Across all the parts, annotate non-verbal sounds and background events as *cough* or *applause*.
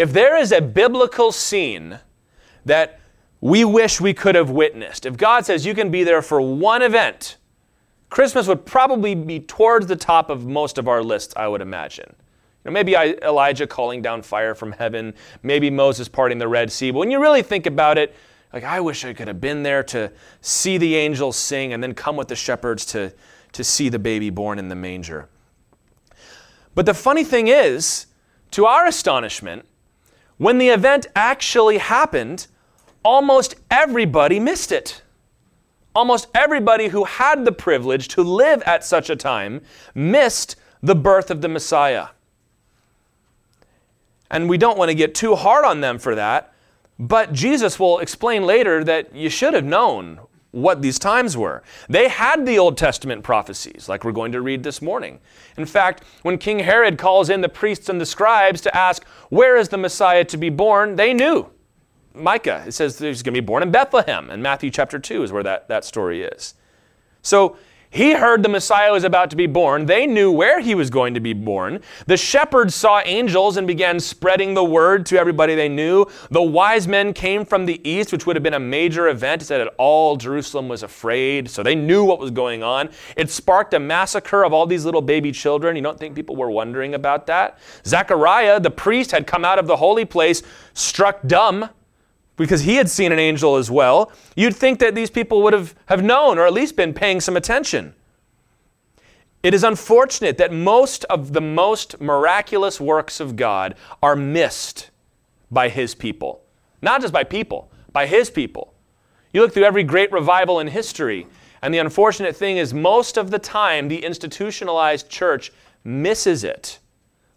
If there is a biblical scene that we wish we could have witnessed, if God says you can be there for one event, Christmas would probably be towards the top of most of our lists, I would imagine. You know, maybe Elijah calling down fire from heaven, maybe Moses parting the Red Sea. But when you really think about it, like, I wish I could have been there to see the angels sing and then come with the shepherds to, to see the baby born in the manger. But the funny thing is, to our astonishment, when the event actually happened, almost everybody missed it. Almost everybody who had the privilege to live at such a time missed the birth of the Messiah. And we don't want to get too hard on them for that, but Jesus will explain later that you should have known what these times were. They had the Old Testament prophecies, like we're going to read this morning. In fact, when King Herod calls in the priests and the scribes to ask, Where is the Messiah to be born? they knew. Micah, it says he's going to be born in Bethlehem. And Matthew chapter 2 is where that, that story is. So he heard the Messiah was about to be born. They knew where he was going to be born. The shepherds saw angels and began spreading the word to everybody they knew. The wise men came from the east, which would have been a major event. It said that all Jerusalem was afraid, so they knew what was going on. It sparked a massacre of all these little baby children. You don't think people were wondering about that? Zechariah, the priest, had come out of the holy place struck dumb because he had seen an angel as well, you'd think that these people would have, have known or at least been paying some attention. It is unfortunate that most of the most miraculous works of God are missed by his people. Not just by people, by his people. You look through every great revival in history, and the unfortunate thing is, most of the time, the institutionalized church misses it.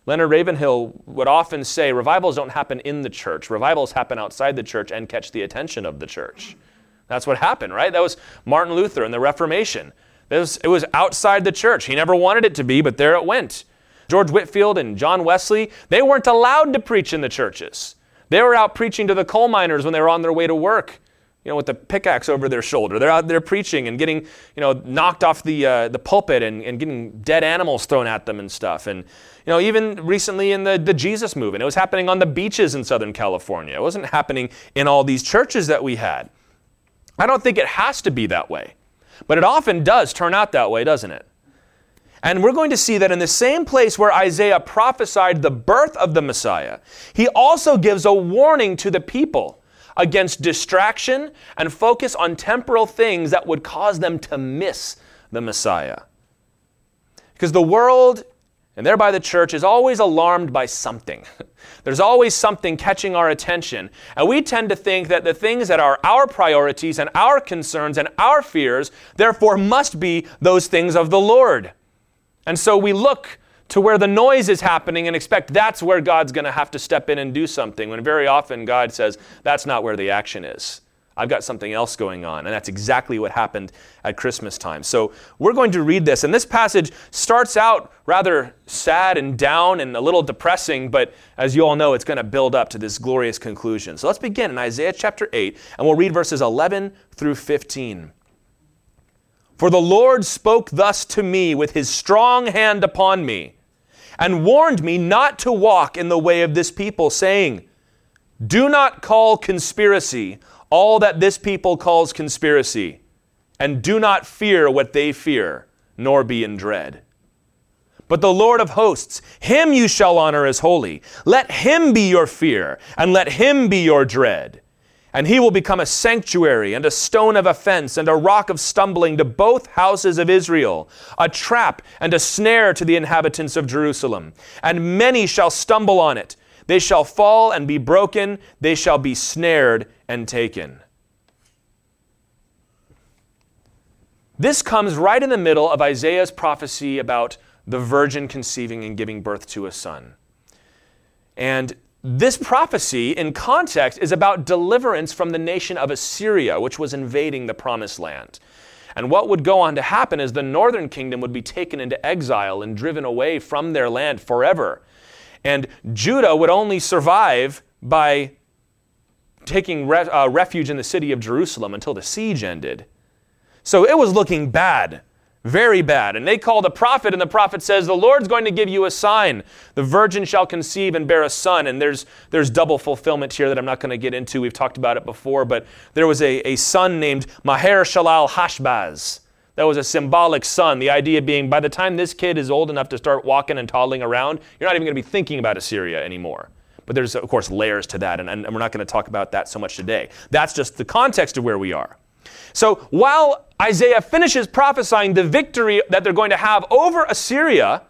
Leonard Ravenhill would often say revivals don't happen in the church, revivals happen outside the church and catch the attention of the church. That's what happened, right? That was Martin Luther and the Reformation. It was, it was outside the church. He never wanted it to be, but there it went. George Whitefield and John Wesley, they weren't allowed to preach in the churches. They were out preaching to the coal miners when they were on their way to work you know, with the pickaxe over their shoulder. They're out there preaching and getting, you know, knocked off the, uh, the pulpit and, and getting dead animals thrown at them and stuff. And, you know, even recently in the, the Jesus movement, it was happening on the beaches in Southern California. It wasn't happening in all these churches that we had. I don't think it has to be that way, but it often does turn out that way, doesn't it? And we're going to see that in the same place where Isaiah prophesied the birth of the Messiah, he also gives a warning to the people against distraction and focus on temporal things that would cause them to miss the Messiah. Because the world, and thereby the church, is always alarmed by something. *laughs* There's always something catching our attention. And we tend to think that the things that are our priorities and our concerns and our fears, therefore, must be those things of the Lord. And so we look to where the noise is happening and expect that's where God's going to have to step in and do something, when very often God says, that's not where the action is. I've got something else going on. And that's exactly what happened at Christmas time. So we're going to read this. And this passage starts out rather sad and down and a little depressing, but as you all know, it's going to build up to this glorious conclusion. So let's begin in Isaiah chapter 8, and we'll read verses 11 through 15. For the Lord spoke thus to me with his strong hand upon me and warned me not to walk in the way of this people, saying, Do not call conspiracy all that this people calls conspiracy, and do not fear what they fear, nor be in dread. But the Lord of hosts, him you shall honor as holy. Let him be your fear, and let him be your dread. And he will become a sanctuary and a stone of offense and a rock of stumbling to both houses of Israel, a trap and a snare to the inhabitants of Jerusalem. And many shall stumble on it. They shall fall and be broken, they shall be snared and taken. This comes right in the middle of Isaiah's prophecy about the virgin conceiving and giving birth to a son. And this prophecy, in context, is about deliverance from the nation of Assyria, which was invading the promised land. And what would go on to happen is the northern kingdom would be taken into exile and driven away from their land forever. And Judah would only survive by taking re- uh, refuge in the city of Jerusalem until the siege ended. So it was looking bad Very bad. And they call the prophet, and the prophet says, The Lord's going to give you a sign. The virgin shall conceive and bear a son. And there's, there's double fulfillment here that I'm not going to get into. We've talked about it before, but there was a, a son named Maher Shalal Hashbaz. That was a symbolic son. The idea being by the time this kid is old enough to start walking and toddling around, you're not even going to be thinking about Assyria anymore. But there's, of course, layers to that, and, and we're not going to talk about that so much today. That's just the context of where we are. So while Isaiah finishes prophesying the victory that they're going to have over Assyria,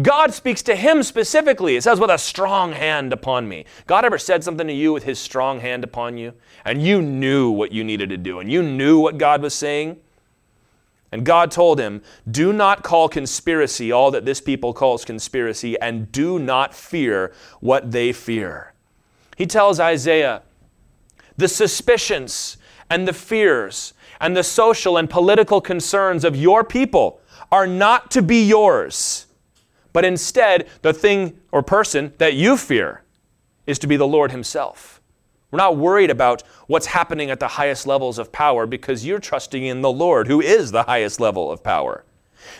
God speaks to him specifically. It says, with a strong hand upon me. God ever said something to you with his strong hand upon you? And you knew what you needed to do, and you knew what God was saying? And God told him, Do not call conspiracy all that this people calls conspiracy, and do not fear what they fear. He tells Isaiah, The suspicions and the fears and the social and political concerns of your people are not to be yours, but instead, the thing or person that you fear is to be the Lord Himself. We're not worried about what's happening at the highest levels of power because you're trusting in the Lord, who is the highest level of power.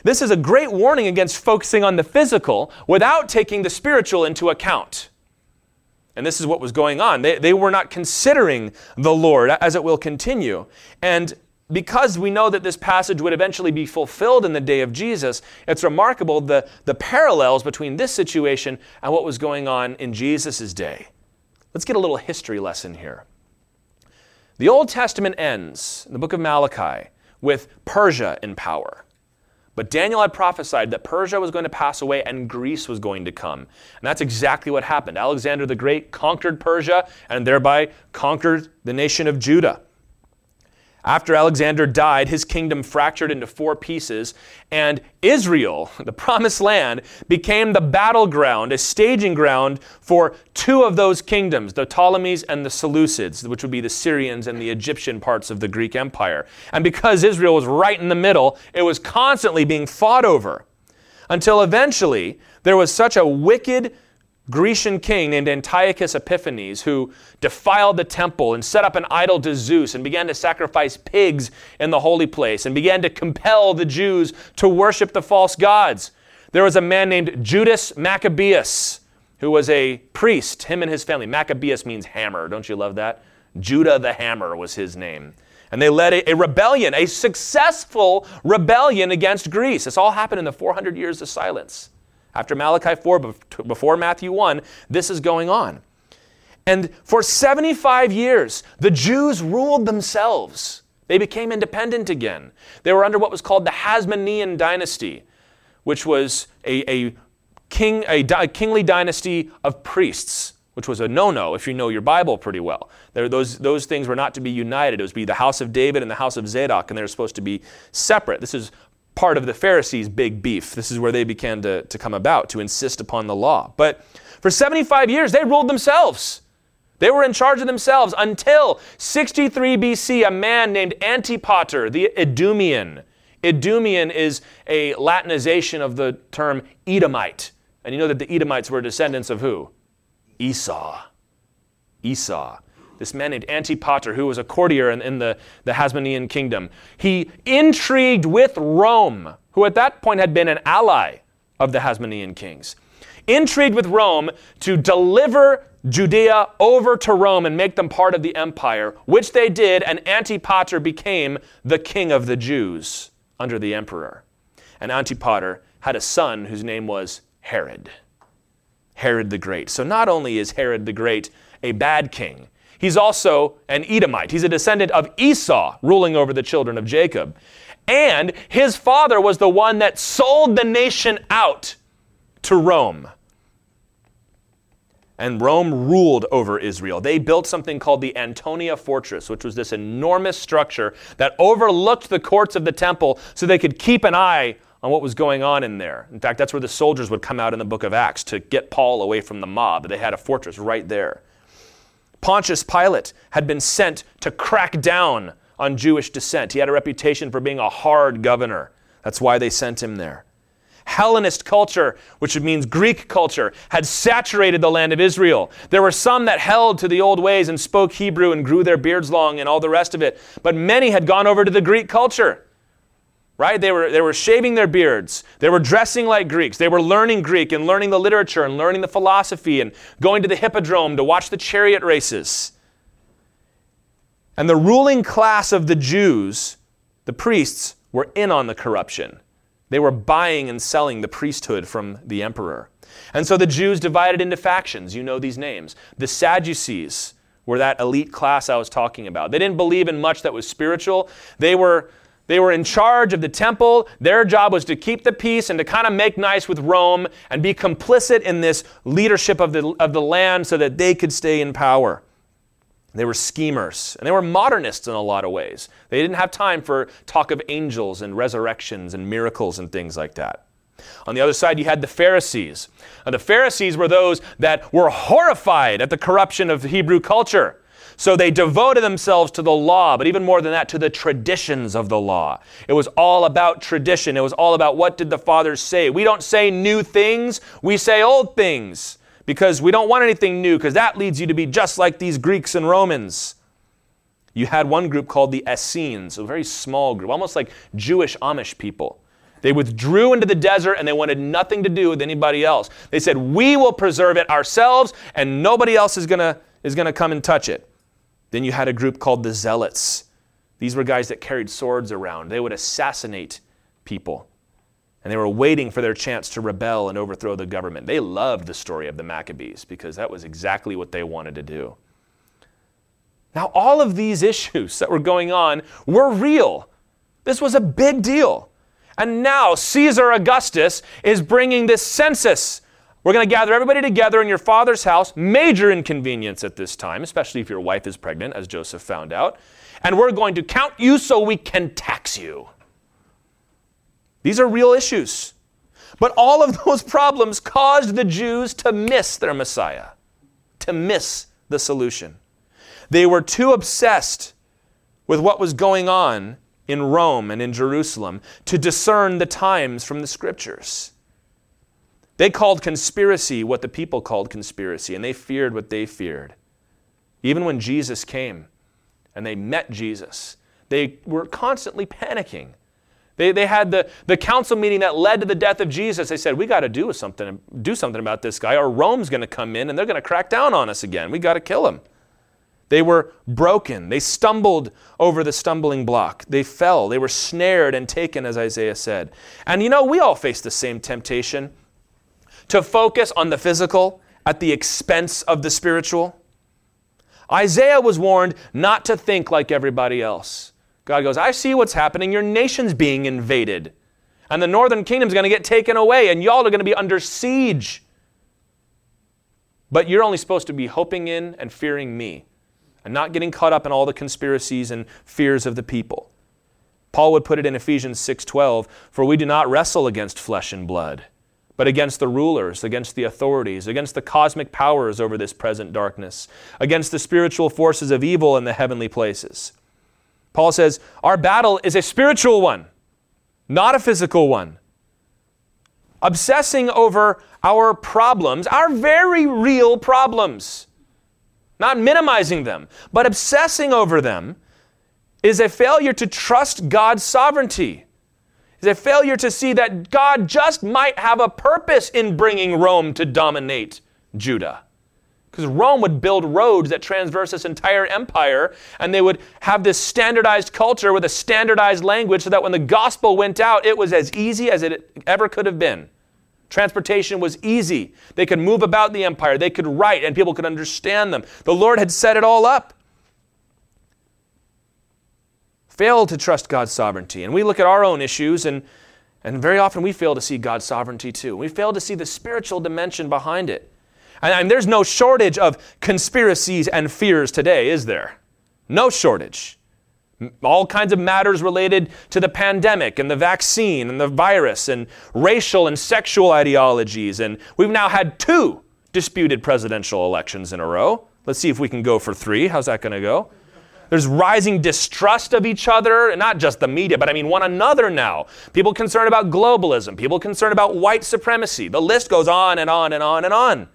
This is a great warning against focusing on the physical without taking the spiritual into account. And this is what was going on. They, they were not considering the Lord, as it will continue. And because we know that this passage would eventually be fulfilled in the day of Jesus, it's remarkable the, the parallels between this situation and what was going on in Jesus' day. Let's get a little history lesson here. The Old Testament ends in the book of Malachi with Persia in power. But Daniel had prophesied that Persia was going to pass away and Greece was going to come. And that's exactly what happened. Alexander the Great conquered Persia and thereby conquered the nation of Judah. After Alexander died, his kingdom fractured into four pieces, and Israel, *laughs* the promised land, became the battleground, a staging ground for two of those kingdoms, the Ptolemies and the Seleucids, which would be the Syrians and the Egyptian parts of the Greek Empire. And because Israel was right in the middle, it was constantly being fought over. Until eventually, there was such a wicked Grecian king named Antiochus Epiphanes, who defiled the temple and set up an idol to Zeus and began to sacrifice pigs in the holy place and began to compel the Jews to worship the false gods. There was a man named Judas Maccabeus, who was a priest, him and his family. Maccabeus means hammer. Don't you love that? Judah the Hammer was his name. And they led a, a, rebellion, a successful rebellion against Greece. This all happened in the 400 years of silence. After Malachi 4, before Matthew 1, this is going on. And for 75 years, the Jews ruled themselves. They became independent again. They were under what was called the Hasmonean dynasty, which was a, a, king, a, a kingly dynasty of priests, which was a no no if you know your Bible pretty well. There, those, those things were not to be united. It was be the house of David and the house of Zadok, and they were supposed to be separate. This is part of the Pharisees' big beef. This is where they began to, to come about, to insist upon the law. But for 75 years, they ruled themselves. They were in charge of themselves until 63 BC, a man named Antipater, the Idumean. Idumean is a Latinization of the term Edomite. And you know that the Edomites were descendants of who? Esau. Esau this man named Antipater, who was a courtier in, in the, the Hasmonean kingdom. He intrigued with Rome, who at that point had been an ally of the Hasmonean kings. Intrigued with Rome to deliver Judea over to Rome and make them part of the empire, which they did, and Antipater became the king of the Jews under the emperor. And Antipater had a son whose name was Herod. Herod the Great. So not only is Herod the Great a bad king, He's also an Edomite. He's a descendant of Esau, ruling over the children of Jacob. And his father was the one that sold the nation out to Rome. And Rome ruled over Israel. They built something called the Antonia Fortress, which was this enormous structure that overlooked the courts of the temple so they could keep an eye on what was going on in there. In fact, that's where the soldiers would come out in the book of Acts to get Paul away from the mob. They had a fortress right there. Pontius Pilate had been sent to crack down on Jewish dissent. He had a reputation for being a hard governor. That's why they sent him there. Hellenist culture, which means Greek culture, had saturated the land of Israel. There were some that held to the old ways and spoke Hebrew and grew their beards long and all the rest of it, but many had gone over to the Greek culture. Right? They were, they were shaving their beards. They were dressing like Greeks. They were learning Greek and learning the literature and learning the philosophy and going to the hippodrome to watch the chariot races. And the ruling class of the Jews, the priests, were in on the corruption. They were buying and selling the priesthood from the emperor. And so the Jews divided into factions. You know these names. The Sadducees were that elite class I was talking about. They didn't believe in much that was spiritual. They were they were in charge of the temple. Their job was to keep the peace and to kind of make nice with Rome and be complicit in this leadership of the, of the land so that they could stay in power. They were schemers, and they were modernists in a lot of ways. They didn't have time for talk of angels and resurrections and miracles and things like that. On the other side, you had the Pharisees. Now, the Pharisees were those that were horrified at the corruption of Hebrew culture. So they devoted themselves to the law, but even more than that, to the traditions of the law. It was all about tradition. It was all about what did the fathers say. We don't say new things, we say old things because we don't want anything new because that leads you to be just like these Greeks and Romans. You had one group called the Essenes, a very small group, almost like Jewish Amish people. They withdrew into the desert and they wanted nothing to do with anybody else. They said, We will preserve it ourselves and nobody else is going to is going to come and touch it. Then you had a group called the Zealots. These were guys that carried swords around. They would assassinate people. And they were waiting for their chance to rebel and overthrow the government. They loved the story of the Maccabees because that was exactly what they wanted to do. Now, all of these *laughs* issues that were going on were real. This was a big deal. And now Caesar Augustus is bringing this census we're going to gather everybody together in your father's house, major inconvenience at this time, especially if your wife is pregnant, as Joseph found out. And we're going to count you so we can tax you. These are real issues. But all of *laughs* those problems caused the Jews to miss their Messiah, to miss the solution. They were too obsessed with what was going on in Rome and in Jerusalem to discern the times from the scriptures. They called conspiracy what the people called conspiracy, and they feared what they feared. Even when Jesus came and they met Jesus, they were constantly panicking. They, they had the, the council meeting that led to the death of Jesus. They said, We got to do something, do something about this guy, or Rome's going to come in and they're going to crack down on us again. We got to kill him. They were broken. They stumbled over the stumbling block. They fell. They were snared and taken, as Isaiah said. And you know, we all face the same temptation to focus on the physical at the expense of the spiritual. Isaiah was warned not to think like everybody else. God goes, I see what's happening. Your nation's being invaded. And the northern kingdom's going to get taken away, and y'all are going to be under siege. But you're only supposed to be hoping in and fearing me, and not getting caught up in all the conspiracies and fears of the people. Paul would put it in Ephesians 6:12, "For we do not wrestle against flesh and blood, but against the rulers, against the authorities, against the cosmic powers over this present darkness, against the spiritual forces of evil in the heavenly places. Paul says, Our battle is a spiritual one, not a physical one. Obsessing over our problems, our very real problems, not minimizing them, but obsessing over them, is a failure to trust God's sovereignty is a failure to see that God just might have a purpose in bringing Rome to dominate Judah. Because Rome would build roads that transverse this entire empire, and they would have this standardized culture with a standardized language so that when the gospel went out, it was as easy as it ever could have been. Transportation was easy. They could move about the empire, they could write, and people could understand them. The Lord had set it all up fail to trust God's sovereignty. And we look at our own issues, and, and very often we fail to see God's sovereignty too. We fail to see the spiritual dimension behind it. And, and there's no shortage of conspiracies and fears today, is there? No shortage. All kinds of matters related to the pandemic and the vaccine and the virus and racial and sexual ideologies. And we've now had two disputed presidential elections in a row. Let's see if we can go for three. How's that going to go? There's rising distrust of each other, and not just the media, but I mean one another now. People concerned about globalism, people concerned about white supremacy. The list goes on and on and on and on.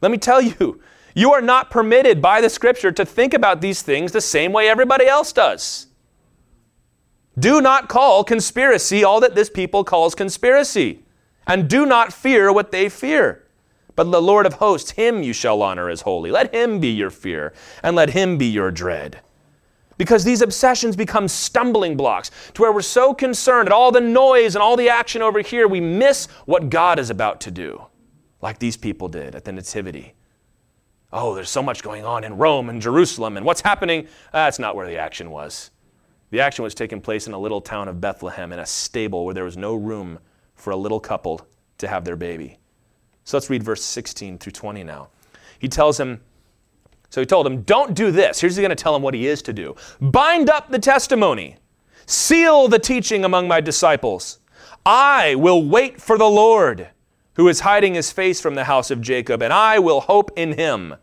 Let me tell you, you are not permitted by the scripture to think about these things the same way everybody else does. Do not call conspiracy all that this people calls conspiracy, and do not fear what they fear. But the Lord of hosts, him you shall honor as holy. Let him be your fear, and let him be your dread. Because these obsessions become stumbling blocks to where we're so concerned at all the noise and all the action over here, we miss what God is about to do, like these people did at the Nativity. Oh, there's so much going on in Rome and Jerusalem, and what's happening? Ah, that's not where the action was. The action was taking place in a little town of Bethlehem in a stable where there was no room for a little couple to have their baby. So let's read verse 16 through 20 now. He tells him, so he told him, Don't do this. Here's going to tell him what he is to do bind up the testimony, seal the teaching among my disciples. I will wait for the Lord, who is hiding his face from the house of Jacob, and I will hope in him.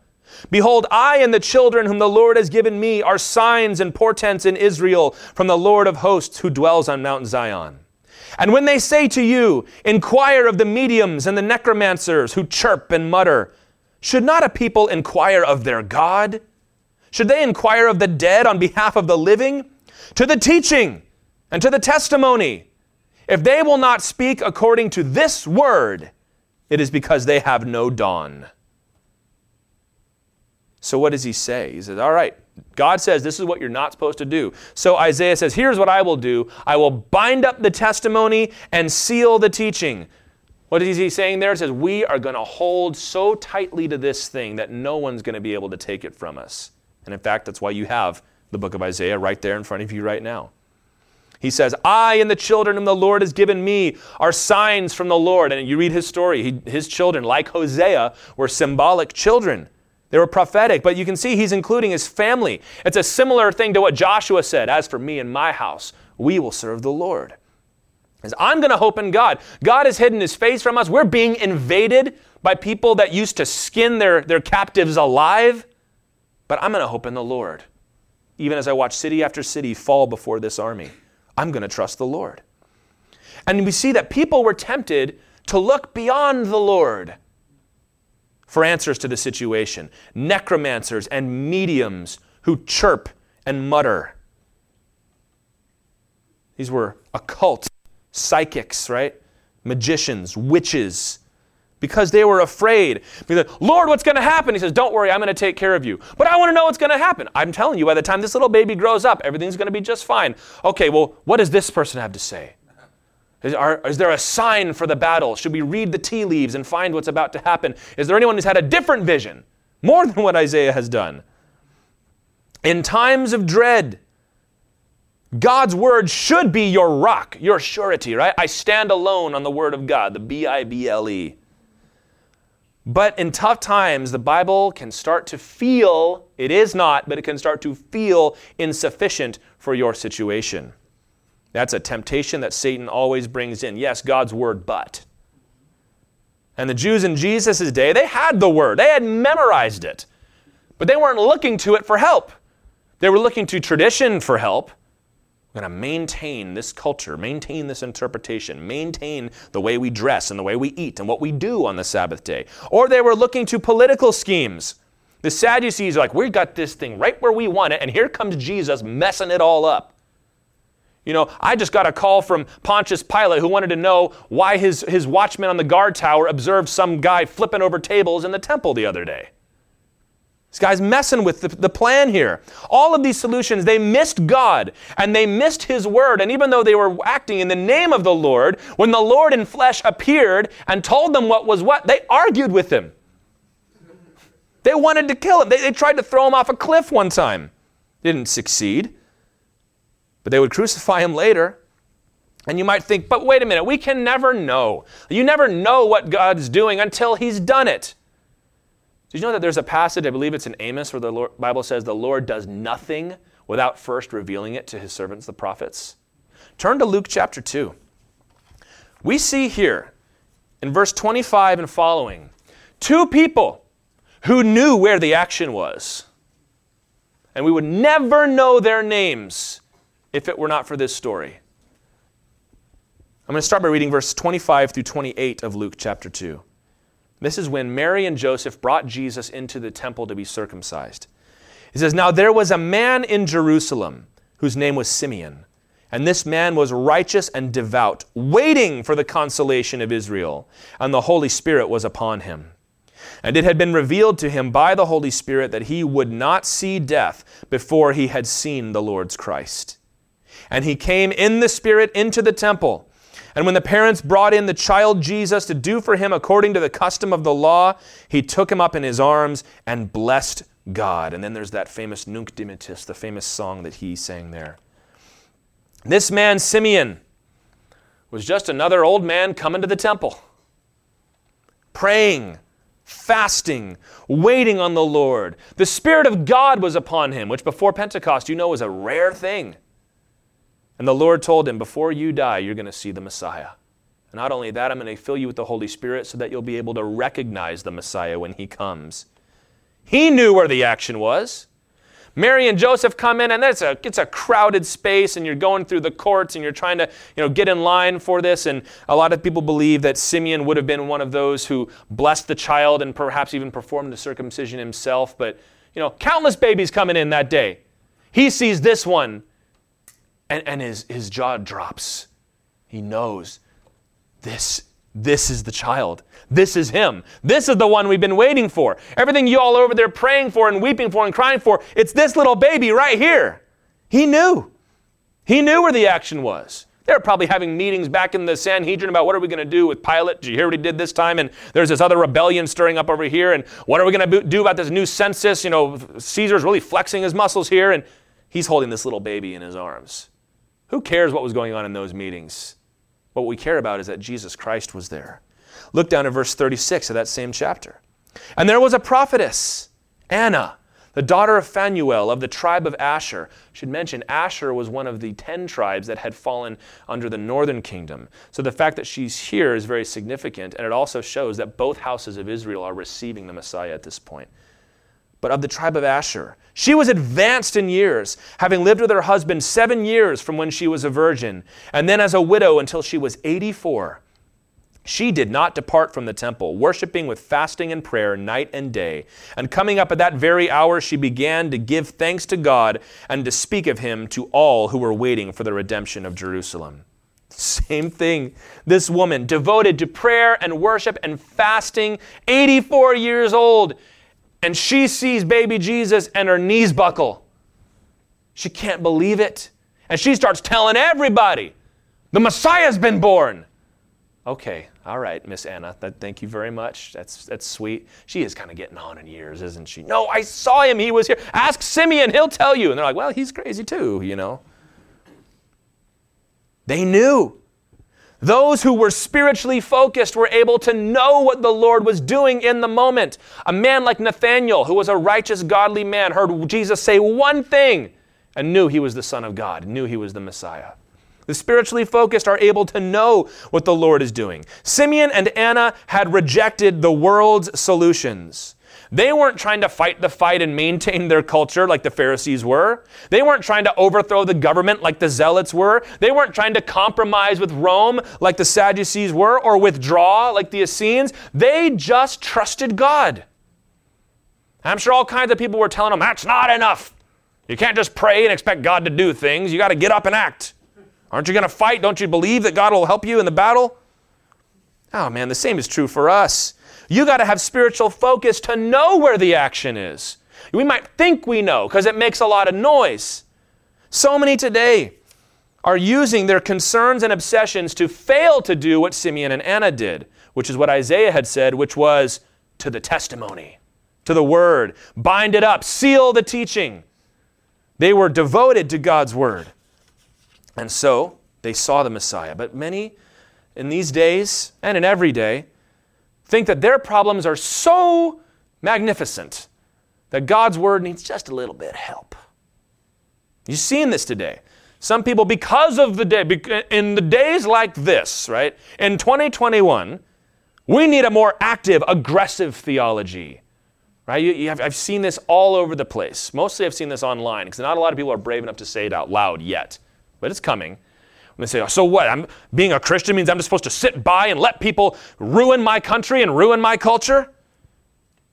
Behold, I and the children whom the Lord has given me are signs and portents in Israel from the Lord of hosts who dwells on Mount Zion. And when they say to you, Inquire of the mediums and the necromancers who chirp and mutter, should not a people inquire of their God? Should they inquire of the dead on behalf of the living? To the teaching and to the testimony. If they will not speak according to this word, it is because they have no dawn. So, what does he say? He says, All right, God says this is what you're not supposed to do. So, Isaiah says, Here's what I will do I will bind up the testimony and seal the teaching. What is he saying there? It says, We are going to hold so tightly to this thing that no one's going to be able to take it from us. And in fact, that's why you have the book of Isaiah right there in front of you right now. He says, I and the children whom the Lord has given me are signs from the Lord. And you read his story. He, his children, like Hosea, were symbolic children. They were prophetic, but you can see he's including his family. It's a similar thing to what Joshua said As for me and my house, we will serve the Lord. As I'm going to hope in God. God has hidden his face from us. We're being invaded by people that used to skin their, their captives alive. But I'm going to hope in the Lord. Even as I watch city after city fall before this army, I'm going to trust the Lord. And we see that people were tempted to look beyond the Lord for answers to the situation. Necromancers and mediums who chirp and mutter. These were occult psychics, right? Magicians, witches, because they were afraid. Because, Lord, what's going to happen? He says, Don't worry, I'm going to take care of you. But I want to know what's going to happen. I'm telling you, by the time this little baby grows up, everything's going to be just fine. Okay, well, what does this person have to say? Is, are, is, there a sign for the battle? Should we read the tea leaves and find what's about to happen? Is there anyone who's had a different vision, more than what Isaiah has done? In times of dread, God's word should be your rock, your surety, right? I stand alone on the word of God, the B I B L E. But in tough times, the Bible can start to feel, it is not, but it can start to feel insufficient for your situation. That's a temptation that Satan always brings in. Yes, God's word, but. And the Jews in Jesus' day, they had the word, they had memorized it, but they weren't looking to it for help. They were looking to tradition for help. We're going to maintain this culture, maintain this interpretation, maintain the way we dress and the way we eat and what we do on the Sabbath day. Or they were looking to political schemes. The Sadducees are like, we got this thing right where we want it, and here comes Jesus messing it all up. You know, I just got a call from Pontius Pilate who wanted to know why his, his watchman on the guard tower observed some guy flipping over tables in the temple the other day. This guy's messing with the, the plan here. All of these solutions, they missed God and they missed His word. And even though they were acting in the name of the Lord, when the Lord in flesh appeared and told them what was what, they argued with him. They wanted to kill him. They, they tried to throw him off a cliff one time. Didn't succeed. But they would crucify him later. And you might think, but wait a minute, we can never know. You never know what God's doing until he's done it. Did you know that there's a passage, I believe it's in Amos, where the Lord, Bible says the Lord does nothing without first revealing it to his servants, the prophets? Turn to Luke chapter 2. We see here in verse 25 and following two people who knew where the action was. And we would never know their names if it were not for this story. I'm going to start by reading verse 25 through 28 of Luke chapter 2. This is when Mary and Joseph brought Jesus into the temple to be circumcised. He says, Now there was a man in Jerusalem whose name was Simeon, And this man was righteous and devout, waiting for the consolation of Israel, and the Holy Spirit was upon him. And it had been revealed to him by the Holy Spirit that he would not see death before he had seen the Lord's Christ. And he came in the Spirit into the temple. And when the parents brought in the child Jesus to do for him according to the custom of the law, he took him up in his arms and blessed God. And then there's that famous Nunc Dimittis, the famous song that he sang there. This man, Simeon, was just another old man coming to the temple, praying, fasting, waiting on the Lord. The Spirit of God was upon him, which before Pentecost, you know, was a rare thing. And the Lord told him, Before you die, you're going to see the Messiah. Not only that, I'm going to fill you with the Holy Spirit so that you'll be able to recognize the Messiah when he comes. He knew where the action was. Mary and Joseph come in, and it's a, it's a crowded space, and you're going through the courts, and you're trying to you know, get in line for this. And a lot of people believe that Simeon would have been one of those who blessed the child and perhaps even performed the circumcision himself. But, you know, countless babies coming in that day. He sees this one, and, and his, his jaw drops. He knows this this is the child. This is him. This is the one we've been waiting for. Everything you all over there praying for and weeping for and crying for, it's this little baby right here. He knew. He knew where the action was. They were probably having meetings back in the Sanhedrin about what are we going to do with Pilate. Did you hear what he did this time? And there's this other rebellion stirring up over here. And what are we going to do about this new census? You know, Caesar's really flexing his muscles here. And he's holding this little baby in his arms. Who cares what was going on in those meetings? What we care about is that Jesus Christ was there. Look down at verse 36 of that same chapter. And there was a prophetess, Anna, the daughter of Phanuel of the tribe of Asher. I should mention, Asher was one of the ten tribes that had fallen under the northern kingdom. So the fact that she's here is very significant, and it also shows that both houses of Israel are receiving the Messiah at this point but of the tribe of Asher. She was advanced in years, having lived with her husband seven years from when she was a virgin, and then as a widow until she was 84. She did not depart from the temple, worshiping with fasting and prayer night and day. And coming up at that very hour, she began to give thanks to God and to speak of him to all who were waiting for the redemption of Jerusalem. Same thing. This woman, devoted to prayer and worship and fasting, 84 years old, and she sees baby Jesus and her knees buckle. She can't believe it. And she starts telling everybody, the Messiah's been born. Okay, all right, Miss Anna, that, thank you very much. That's, that's sweet. She is kind of getting on in years, isn't she? No, I saw him. He was here. Ask Simeon, he'll tell you. And they're like, well, he's crazy too, you know. They knew. Those who were spiritually focused were able to know what the Lord was doing in the moment. A man like Nathanael, who was a righteous, godly man, heard Jesus say one thing and knew he was the Son of God, knew he was the Messiah. The spiritually focused are able to know what the Lord is doing. Simeon and Anna had rejected the world's solutions. They weren't trying to fight the fight and maintain their culture like the Pharisees were. They weren't trying to overthrow the government like the Zealots were. They weren't trying to compromise with Rome like the Sadducees were or withdraw like the Essenes. They just trusted God. I'm sure all kinds of people were telling them, that's not enough. You can't just pray and expect God to do things. You got to get up and act. Aren't you going to fight? Don't you believe that God will help you in the battle? Oh man, the same is true for us. You got to have spiritual focus to know where the action is. We might think we know because it makes a lot of noise. So many today are using their concerns and obsessions to fail to do what Simeon and Anna did, which is what Isaiah had said, which was to the testimony, to the word, bind it up, seal the teaching. They were devoted to God's word. And so they saw the Messiah. But many in these days and in every day think that their problems are so magnificent that God's word needs just a little bit of help. You've seen this today. Some people, because of the day, in the days like this, right, in 2021, we need a more active, aggressive theology. Right? You, you have, I've seen this all over the place. Mostly I've seen this online because not a lot of people are brave enough to say it out loud yet, but it's coming. And they say, oh, so what? I'm being a Christian means I'm just supposed to sit by and let people ruin my country and ruin my culture?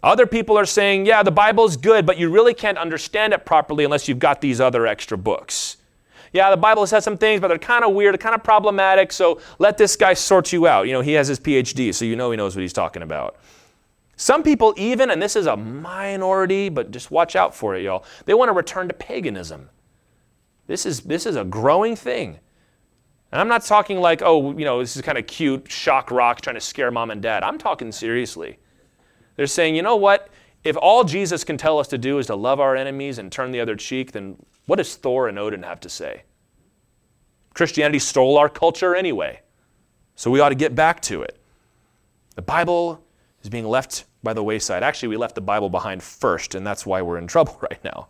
Other people are saying, yeah, the Bible's good, but you really can't understand it properly unless you've got these other extra books. yeah, the Bible says some things, but they're kind of weird, kind of problematic, so let this guy sort you out. You know, he has his PhD, so you know he knows what he's talking about. Some people, even, and this is a minority, but just watch out for it, y'all, they want to return to paganism. This is, this is a growing thing. And I'm not talking like, oh, you know, this is kind of cute, shock rock, trying to scare mom and dad. I'm talking seriously. They're saying, you know what? If all Jesus can tell us to do is to love our enemies and turn the other cheek, then what does Thor and Odin have to say? Christianity stole our culture anyway, so we ought to get back to it. The Bible is being left by the wayside. Actually, we left the Bible behind first, and that's why we're in trouble *laughs* right now.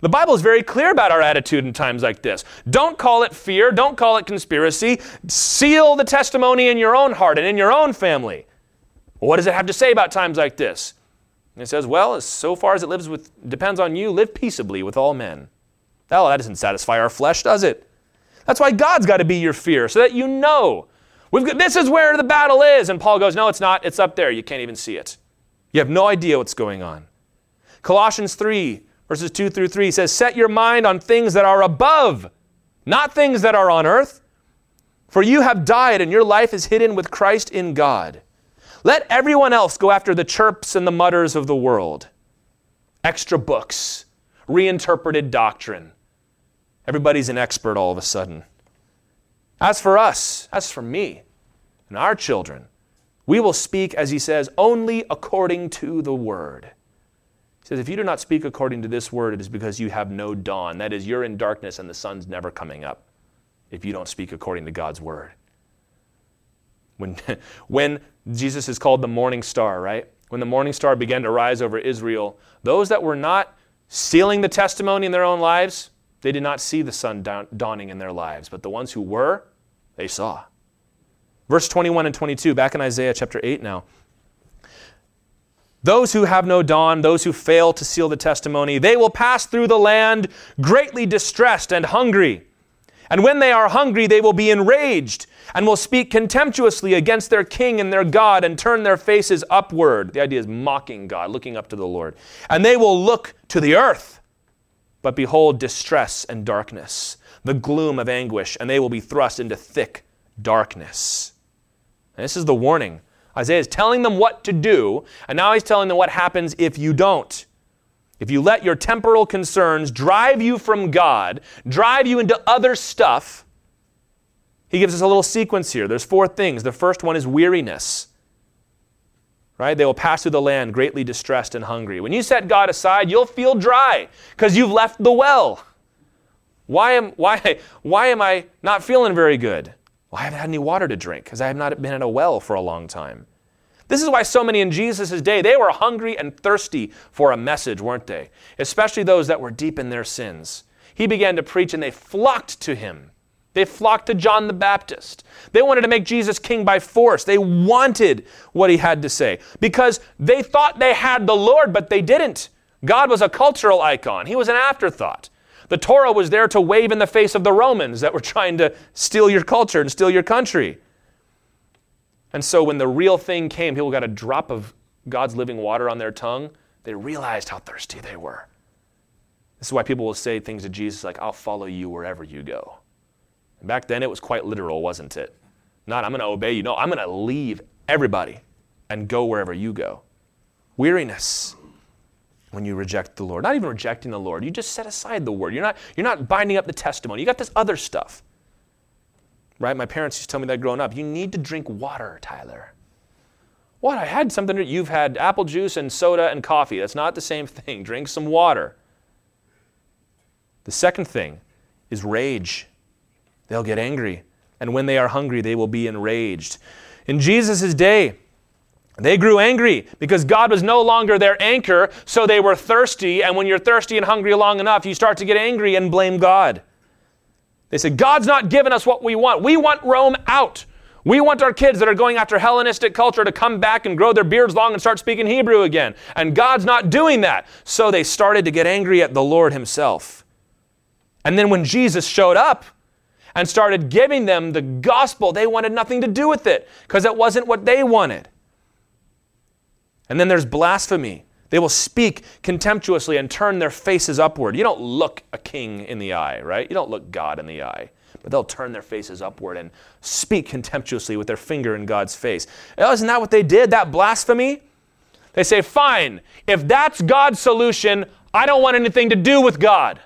The Bible is very clear about our attitude in times like this. Don't call it fear, don't call it conspiracy. Seal the testimony in your own heart and in your own family. What does it have to say about times like this? It says, well, so far as it lives with depends on you, live peaceably with all men. That doesn't satisfy our flesh, does it? That's why God's got to be your fear, so that you know. Got, this is where the battle is. And Paul goes, No, it's not. It's up there. You can't even see it. You have no idea what's going on. Colossians 3, verses 2 through 3 says, Set your mind on things that are above, not things that are on earth. For you have died, and your life is hidden with Christ in God. Let everyone else go after the chirps and the mutters of the world. Extra books, reinterpreted doctrine. Everybody's an expert all of a sudden. As for us, as for me and our children, we will speak, as he says, only according to the word. He says, if you do not speak according to this word, it is because you have no dawn. That is, you're in darkness and the sun's never coming up if you don't speak according to God's word. When, *laughs* when Jesus is called the morning star, right? When the morning star began to rise over Israel, those that were not sealing the testimony in their own lives, they did not see the sun dawning in their lives. But the ones who were, they saw. Verse 21 and 22, back in Isaiah chapter 8 now. Those who have no dawn, those who fail to seal the testimony, they will pass through the land greatly distressed and hungry. And when they are hungry, they will be enraged and will speak contemptuously against their king and their God and turn their faces upward. The idea is mocking God, looking up to the Lord. And they will look to the earth, but behold distress and darkness, the gloom of anguish, and they will be thrust into thick darkness. And this is the warning. Isaiah is telling them what to do, and now he's telling them what happens if you don't. If you let your temporal concerns drive you from God, drive you into other stuff, he gives us a little sequence here. There's four things. The first one is weariness. Right? They will pass through the land greatly distressed and hungry. When you set God aside, you'll feel dry because you've left the well. Why am, why, why am I not feeling very good? I haven't had any water to drink because I have not been at a well for a long time. This is why so many in Jesus' day, they were hungry and thirsty for a message, weren't they? Especially those that were deep in their sins. He began to preach and they flocked to him. They flocked to John the Baptist. They wanted to make Jesus king by force. They wanted what he had to say because they thought they had the Lord, but they didn't. God was a cultural icon, he was an afterthought. The Torah was there to wave in the face of the Romans that were trying to steal your culture and steal your country. And so when the real thing came, people got a drop of God's living water on their tongue, they realized how thirsty they were. This is why people will say things to Jesus like, I'll follow you wherever you go. And back then it was quite literal, wasn't it? Not, I'm going to obey you. No, I'm going to leave everybody and go wherever you go. Weariness when you reject the Lord. Not even rejecting the Lord. You just set aside the word. You're not, you're not binding up the testimony. You got this other stuff. Right? My parents used to tell me that growing up. You need to drink water, Tyler. What? I had something. You've had apple juice and soda and coffee. That's not the same thing. Drink some water. The second thing is rage. They'll get angry. And when they are hungry, they will be enraged. In Jesus' day, they grew angry because God was no longer their anchor, so they were thirsty. And when you're thirsty and hungry long enough, you start to get angry and blame God. They said, God's not given us what we want. We want Rome out. We want our kids that are going after Hellenistic culture to come back and grow their beards long and start speaking Hebrew again. And God's not doing that. So they started to get angry at the Lord Himself. And then when Jesus showed up and started giving them the gospel, they wanted nothing to do with it because it wasn't what they wanted. And then there's blasphemy. They will speak contemptuously and turn their faces upward. You don't look a king in the eye, right? You don't look God in the eye. But they'll turn their faces upward and speak contemptuously with their finger in God's face. Oh, isn't that what they did? That blasphemy? They say, fine, if that's God's solution, I don't want anything to do with God.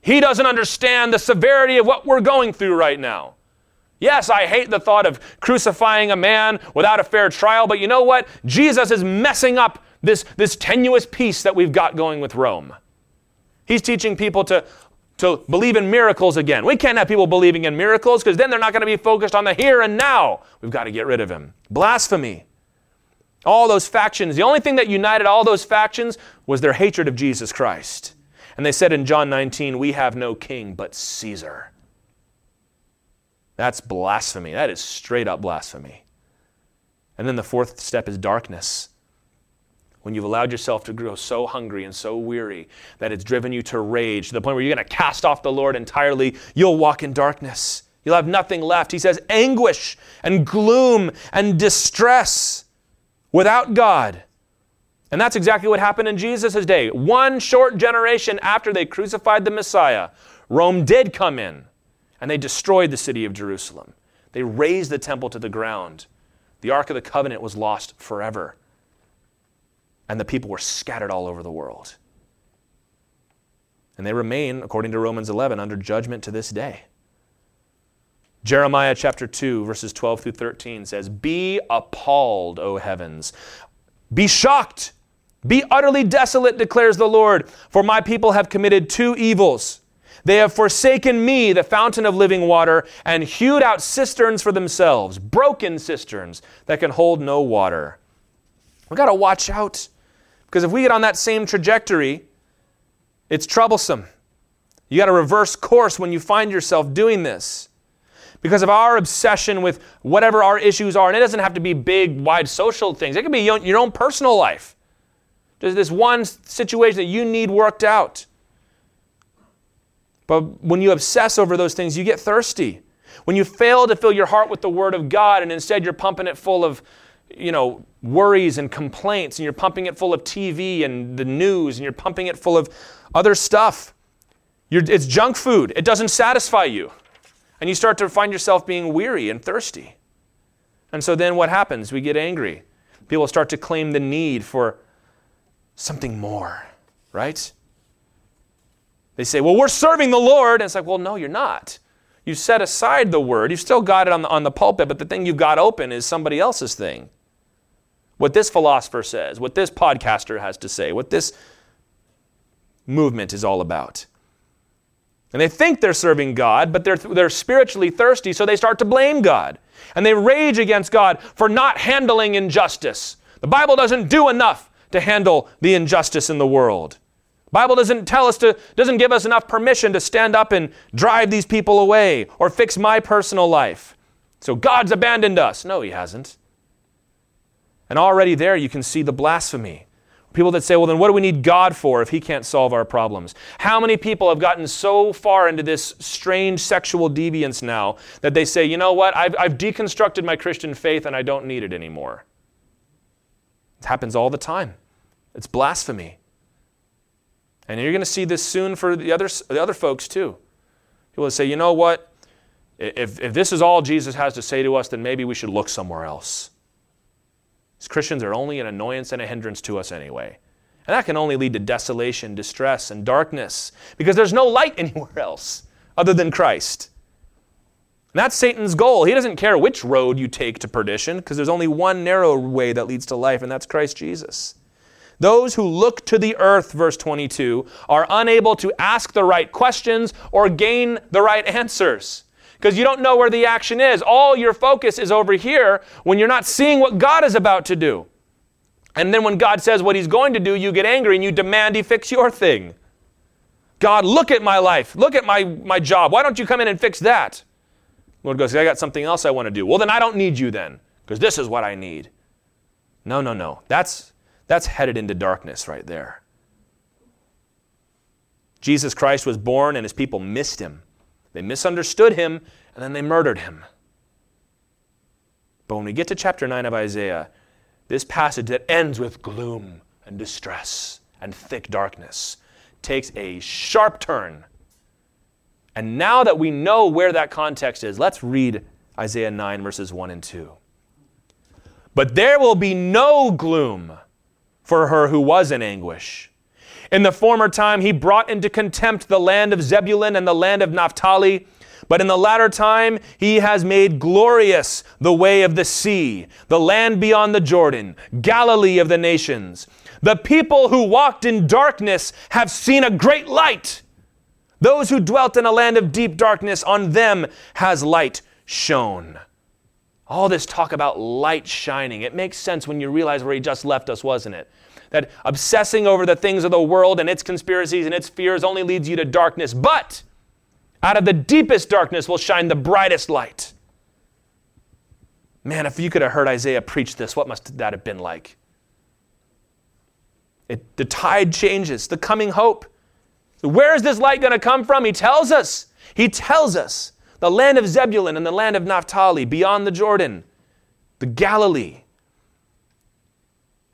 He doesn't understand the severity of what we're going through right now. Yes, I hate the thought of crucifying a man without a fair trial, but you know what? Jesus is messing up this, this tenuous peace that we've got going with Rome. He's teaching people to, to believe in miracles again. We can't have people believing in miracles because then they're not going to be focused on the here and now. We've got to get rid of him. Blasphemy. All those factions, the only thing that united all those factions was their hatred of Jesus Christ. And they said in John 19, We have no king but Caesar. That's blasphemy. That is straight up blasphemy. And then the fourth step is darkness when you've allowed yourself to grow so hungry and so weary that it's driven you to rage to the point where you're going to cast off the Lord entirely, you'll walk in darkness. You'll have nothing left. He says, anguish and gloom and distress without God. And that's exactly what happened in Jesus' day. One short generation after they crucified the Messiah, Rome did come in and they destroyed the city of Jerusalem. They razed the temple to the ground. The Ark of the Covenant was lost forever and the people were scattered all over the world. And they remain, according to Romans 11, under judgment to this day. Jeremiah chapter 2, verses 12 through 13 says, Be appalled, O heavens. Be shocked. Be utterly desolate, declares the Lord, for my people have committed two evils. They have forsaken me, the fountain of living water, and hewed out cisterns for themselves, broken cisterns that can hold no water. We've got to watch out. Because if we get on that same trajectory, it's troublesome. You got to reverse course when you find yourself doing this. Because of our obsession with whatever our issues are, and it doesn't have to be big, wide social things, it can be your own personal life. There's this one situation that you need worked out. But when you obsess over those things, you get thirsty. When you fail to fill your heart with the Word of God and instead you're pumping it full of you know, worries and complaints, and you're pumping it full of TV and the news, and you're pumping it full of other stuff. You're, it's junk food. It doesn't satisfy you. And you start to find yourself being weary and thirsty. And so then what happens? We get angry. People start to claim the need for something more, right? They say, well, we're serving the Lord. And it's like, well, no, you're not. You set aside the word. You've still got it on the, on the pulpit, but the thing you've got open is somebody else's thing what this philosopher says, what this podcaster has to say, what this movement is all about. And they think they're serving God, but they're, they're spiritually thirsty, so they start to blame God. And they rage against God for not handling injustice. The Bible doesn't do enough to handle the injustice in the world. Bible doesn't tell us to, doesn't give us enough permission to stand up and drive these people away or fix my personal life. So God's abandoned us. No, He hasn't. And already there you can see the blasphemy. People that say, well, then what do we need God for if He can't solve our problems? How many people have gotten so far into this strange sexual deviance now that they say, you know what, I've, I've deconstructed my Christian faith and I don't need it anymore? It happens all the time. It's blasphemy. And you're going to see this soon for the other, the other folks too. People will say, you know what, if, if this is all Jesus has to say to us, then maybe we should look somewhere else. As Christians are only an annoyance and a hindrance to us anyway. And that can only lead to desolation, distress, and darkness because there's no light *laughs* anywhere else other than Christ. And that's Satan's goal. He doesn't care which road you take to perdition because there's only one narrow way that leads to life, and that's Christ Jesus. Those who look to the earth, verse 22, are unable to ask the right questions or gain the right answers because you don't know where the action is. All your focus is over here when you're not seeing what God is about to do. And then when God says what he's going to do, you get angry and you demand he fix your thing. God, look at my life. Look at my, my job. Why don't you come in and fix that? Lord goes, I got something else I want to do. Well, then I don't need you then, because this is what I need. No, no, no. That's, that's headed into darkness right there. Jesus Christ was born and his people missed him. They misunderstood him and then they murdered him. But when we get to chapter 9 of Isaiah, this passage that ends with gloom and distress and thick darkness takes a sharp turn. And now that we know where that context is, let's read Isaiah 9, verses 1 and 2. But there will be no gloom for her who was in anguish. In the former time, he brought into contempt the land of Zebulun and the land of Naphtali. But in the latter time, he has made glorious the way of the sea, the land beyond the Jordan, Galilee of the nations. The people who walked in darkness have seen a great light. Those who dwelt in a land of deep darkness, on them has light shone. All this talk about light shining, it makes sense when you realize where he just left us, wasn't it? That obsessing over the things of the world and its conspiracies and its fears only leads you to darkness. But out of the deepest darkness will shine the brightest light. Man, if you could have heard Isaiah preach this, what must that have been like? It, the tide changes, the coming hope. Where is this light going to come from? He tells us. He tells us the land of Zebulun and the land of Naphtali, beyond the Jordan, the Galilee.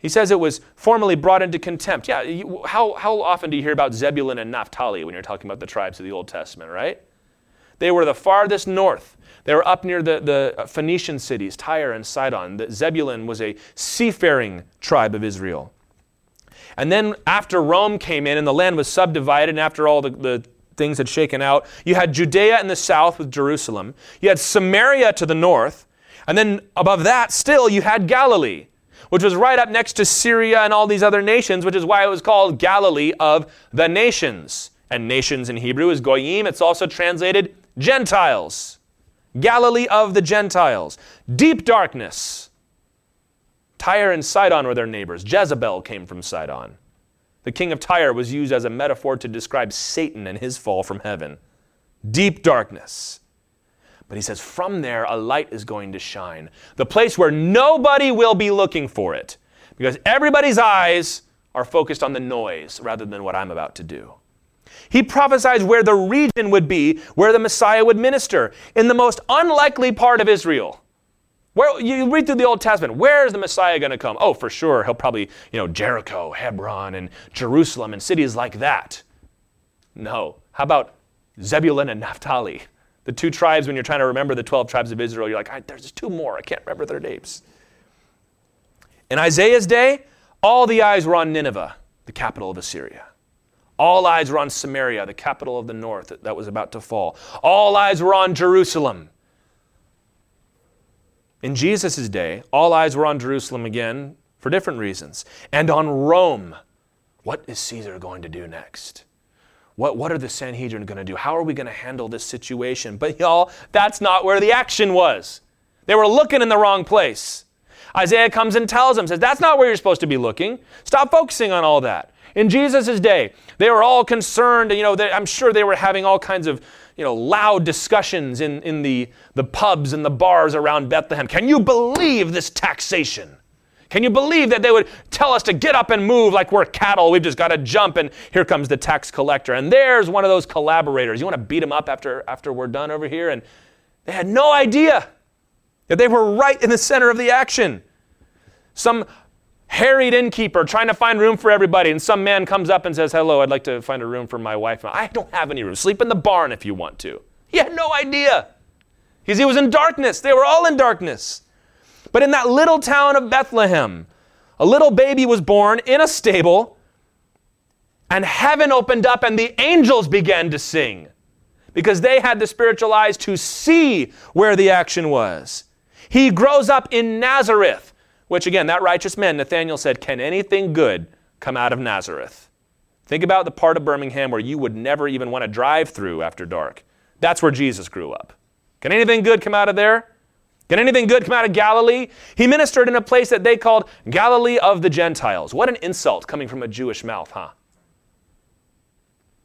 He says it was formerly brought into contempt. Yeah, you, how, how often do you hear about Zebulun and Naphtali when you're talking about the tribes of the Old Testament, right? They were the farthest north. They were up near the, the Phoenician cities, Tyre and Sidon. The Zebulun was a seafaring tribe of Israel. And then after Rome came in and the land was subdivided, and after all the, the things had shaken out, you had Judea in the south with Jerusalem. You had Samaria to the north. And then above that, still, you had Galilee, which was right up next to Syria and all these other nations, which is why it was called Galilee of the nations. And nations in Hebrew is goyim. It's also translated Gentiles. Galilee of the Gentiles. Deep darkness. Tyre and Sidon were their neighbors. Jezebel came from Sidon. The king of Tyre was used as a metaphor to describe Satan and his fall from heaven. Deep darkness. But he says, from there, a light is going to shine. The place where nobody will be looking for it. Because everybody's eyes are focused on the noise rather than what I'm about to do. He prophesies where the region would be where the Messiah would minister, in the most unlikely part of Israel. Where you read through the Old Testament, where is the Messiah going to come? Oh, for sure, he'll probably, you know, Jericho, Hebron, and Jerusalem, and cities like that. No. How about Zebulun and Naphtali? The two tribes, when you're trying to remember the 12 tribes of Israel, you're like, there's two more. I can't remember their names. In Isaiah's day, all the eyes were on Nineveh, the capital of Assyria. All eyes were on Samaria, the capital of the north that was about to fall. All eyes were on Jerusalem. In Jesus' day, all eyes were on Jerusalem again for different reasons, and on Rome. What is Caesar going to do next? What, what are the Sanhedrin going to do? How are we going to handle this situation? But y'all, that's not where the action was. They were looking in the wrong place. Isaiah comes and tells them, says, That's not where you're supposed to be looking. Stop focusing on all that. In Jesus' day, they were all concerned, you know, they, I'm sure they were having all kinds of you know, loud discussions in, in the, the pubs and the bars around Bethlehem. Can you believe this taxation? Can you believe that they would tell us to get up and move like we're cattle? We've just got to jump, and here comes the tax collector. And there's one of those collaborators. You want to beat him up after, after we're done over here? And they had no idea that they were right in the center of the action. Some harried innkeeper trying to find room for everybody, and some man comes up and says, Hello, I'd like to find a room for my wife. I don't have any room. Sleep in the barn if you want to. He had no idea. Because he was in darkness. They were all in darkness. But in that little town of Bethlehem, a little baby was born in a stable, and heaven opened up, and the angels began to sing because they had the spiritual eyes to see where the action was. He grows up in Nazareth which again, that righteous man, Nathanael said, Can anything good come out of Nazareth? Think about the part of Birmingham where you would never even want to drive through after dark. That's where Jesus grew up. Can anything good come out of there? Can anything good come out of Galilee? He ministered in a place that they called Galilee of the Gentiles. What an insult coming from a Jewish mouth, huh?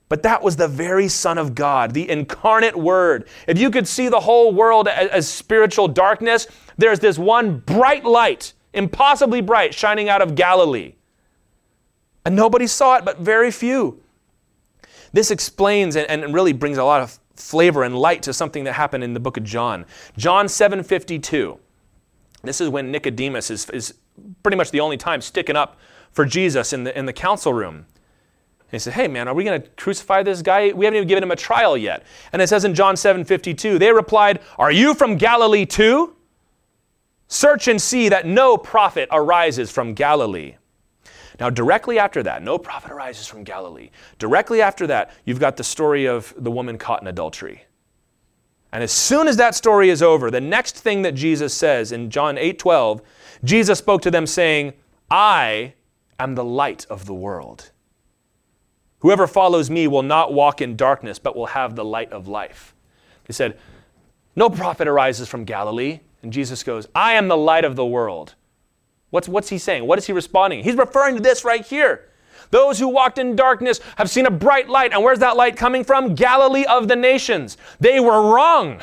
But that was the very Son of God, the incarnate Word. If you could see the whole world as, as spiritual darkness, there's this one bright light impossibly bright, shining out of Galilee. And nobody saw it, but very few. This explains and, and really brings a lot of flavor and light to something that happened in the book of John. John 7:52. This is when Nicodemus is, is pretty much the only time sticking up for Jesus in the, in the council room. And he said, Hey, man, are we going to crucify this guy? We haven't even given him a trial yet. And it says in John 7 52, they replied, Are you from Galilee too? Search and see that no prophet arises from Galilee. Now, directly after that, no prophet arises from Galilee. Directly after that, you've got the story of the woman caught in adultery. And as soon as that story is over, the next thing that Jesus says in John 8 12, Jesus spoke to them saying, I am the light of the world. Whoever follows me will not walk in darkness, but will have the light of life. He said, No prophet arises from Galilee. And Jesus goes, I am the light of the world. What's, what's he saying? What is he responding? He's referring to this right here. Those who walked in darkness have seen a bright light. And where's that light coming from? Galilee of the nations. They were wrong.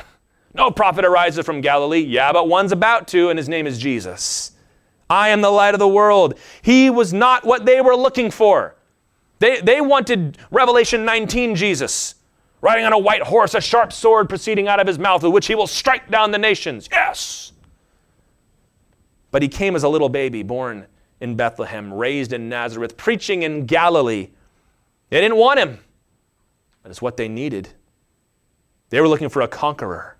No prophet arises from Galilee. Yeah, but one's about to, and his name is Jesus. I am the light of the world. He was not what they were looking for. They, they wanted Revelation 19 Jesus, riding on a white horse, a sharp sword proceeding out of his mouth, with which he will strike down the nations. Yes. But he came as a little baby, born in Bethlehem, raised in Nazareth, preaching in Galilee. They didn't want him, but it's what they needed. They were looking for a conqueror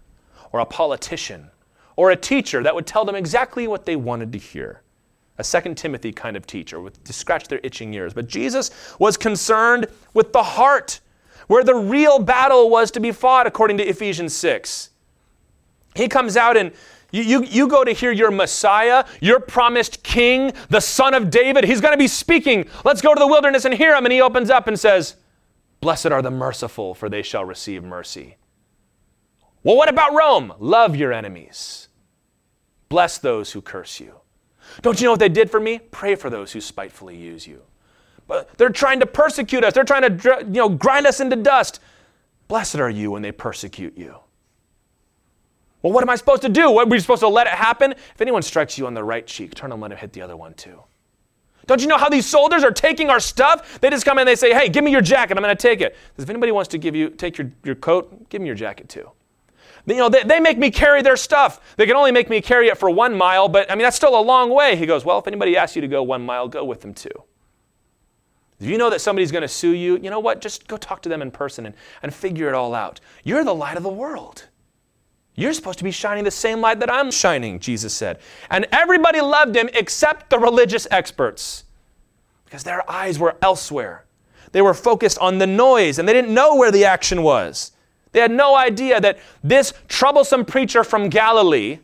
or a politician or a teacher that would tell them exactly what they wanted to hear. A second Timothy kind of teacher with, to scratch their itching ears. But Jesus was concerned with the heart, where the real battle was to be fought, according to Ephesians 6. He comes out and you, you, you go to hear your Messiah, your promised king, the son of David. He's going to be speaking. Let's go to the wilderness and hear him. And he opens up and says, Blessed are the merciful, for they shall receive mercy. Well, what about Rome? Love your enemies. Bless those who curse you. Don't you know what they did for me? Pray for those who spitefully use you. But they're trying to persecute us. They're trying to you know, grind us into dust. Blessed are you when they persecute you. Well, what am I supposed to do? What, are we supposed to let it happen? If anyone strikes you on the right cheek, turn and let him hit the other one too. Don't you know how these soldiers are taking our stuff? They just come in and they say, hey, give me your jacket. I'm going to take it. If anybody wants to give you, take your, your coat, give me your jacket too. You know, they, they make me carry their stuff. They can only make me carry it for one mile, but I mean, that's still a long way. He goes, Well, if anybody asks you to go one mile, go with them too. If you know that somebody's going to sue you, you know what? Just go talk to them in person and, and figure it all out. You're the light of the world. You're supposed to be shining the same light that I'm shining, Jesus said. And everybody loved him except the religious experts because their eyes were elsewhere. They were focused on the noise and they didn't know where the action was. They had no idea that this troublesome preacher from Galilee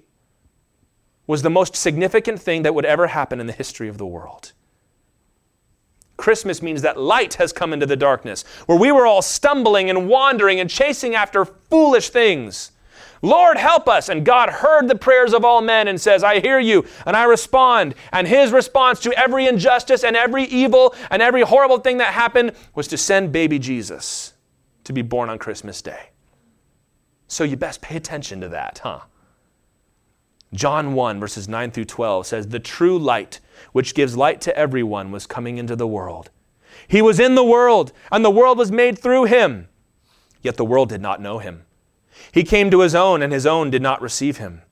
was the most significant thing that would ever happen in the history of the world. Christmas means that light has come into the darkness, where we were all stumbling and wandering and chasing after foolish things. Lord, help us. And God heard the prayers of all men and says, I hear you and I respond. And his response to every injustice and every evil and every horrible thing that happened was to send baby Jesus to be born on Christmas Day. So you best pay attention to that, huh? John 1, verses 9 through 12 says, The true light, which gives light to everyone, was coming into the world. He was in the world, and the world was made through him. Yet the world did not know him. He came to his own, and his own did not receive him.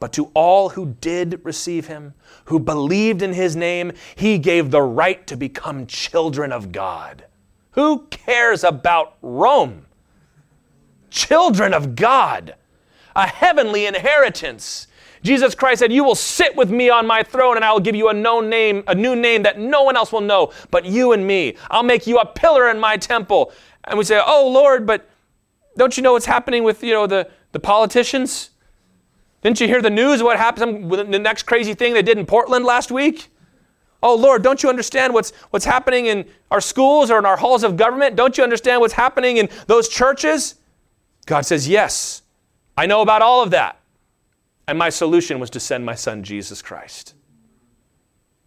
But to all who did receive him, who believed in his name, he gave the right to become children of God. Who cares about Rome? children of God, a heavenly inheritance. Jesus Christ said, You will sit with me on my throne, and I will give you a known name, a new name that no one else will know but you and me. I'll make you a pillar in my temple. And we say, Oh Lord, but don't you know what's happening with you know the, the politicians? Didn't you hear the news what happened with the next crazy thing they did in Portland last week? Oh Lord, don't you understand what's what's happening in our schools or in our halls of government? Don't you understand what's happening in those churches? God says, Yes, I know about all of that. And my solution was to send my son, Jesus Christ.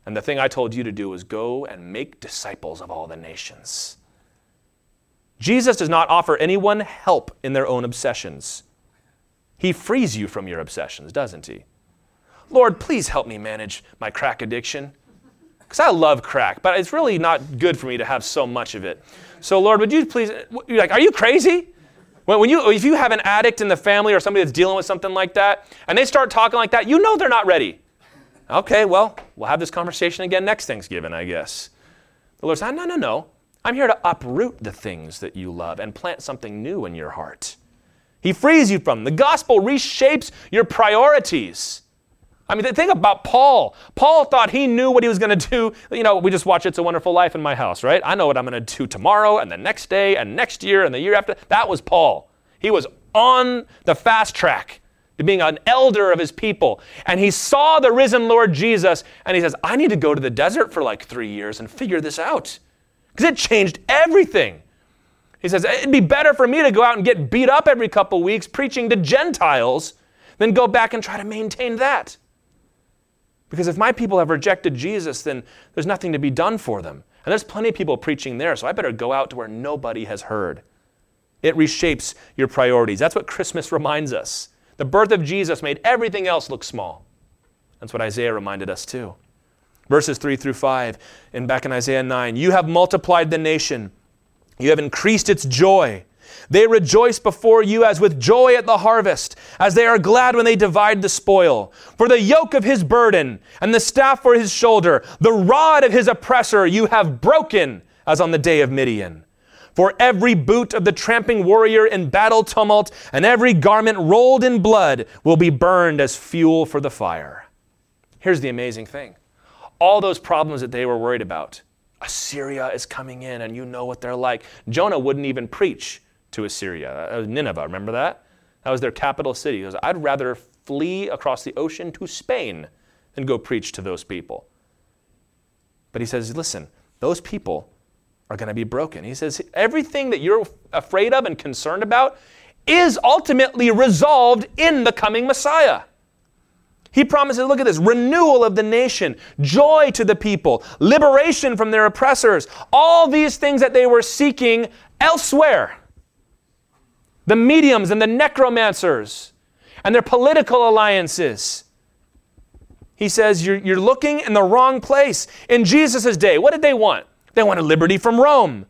And the thing I told you to do was go and make disciples of all the nations. Jesus does not offer anyone help in their own obsessions. He frees you from your obsessions, doesn't he? Lord, please help me manage my crack addiction. Because I love crack, but it's really not good for me to have so much of it. So, Lord, would you please, you're like, are you crazy? When you, if you have an addict in the family or somebody that's dealing with something like that, and they start talking like that, you know they're not ready. Okay, well, we'll have this conversation again next Thanksgiving, I guess. The Lord said, ah, No, no, no. I'm here to uproot the things that you love and plant something new in your heart. He frees you from. Them. The gospel reshapes your priorities. I mean, think about Paul. Paul thought he knew what he was going to do. You know, we just watch It's a Wonderful Life in my house, right? I know what I'm going to do tomorrow and the next day and next year and the year after. That was Paul. He was on the fast track to being an elder of his people. And he saw the risen Lord Jesus and he says, I need to go to the desert for like three years and figure this out because it changed everything. He says, It'd be better for me to go out and get beat up every couple weeks preaching to Gentiles than go back and try to maintain that. Because if my people have rejected Jesus, then there's nothing to be done for them. And there's plenty of people preaching there, so I better go out to where nobody has heard. It reshapes your priorities. That's what Christmas reminds us. The birth of Jesus made everything else look small. That's what Isaiah reminded us too. Verses 3 through 5, and back in Isaiah 9, you have multiplied the nation, you have increased its joy. They rejoice before you as with joy at the harvest, as they are glad when they divide the spoil. For the yoke of his burden and the staff for his shoulder, the rod of his oppressor you have broken, as on the day of Midian. For every boot of the tramping warrior in battle tumult and every garment rolled in blood will be burned as fuel for the fire. Here's the amazing thing all those problems that they were worried about. Assyria is coming in, and you know what they're like. Jonah wouldn't even preach to Assyria. Nineveh, remember that? That was their capital city. He goes, I'd rather flee across the ocean to Spain than go preach to those people. But he says, listen, those people are going to be broken. He says, everything that you're afraid of and concerned about is ultimately resolved in the coming Messiah. He promises, look at this renewal of the nation, joy to the people, liberation from their oppressors, all these things that they were seeking elsewhere. The mediums and the necromancers and their political alliances. He says, you're, you're looking in the wrong place. In Jesus' day, what did they want? They wanted liberty from Rome.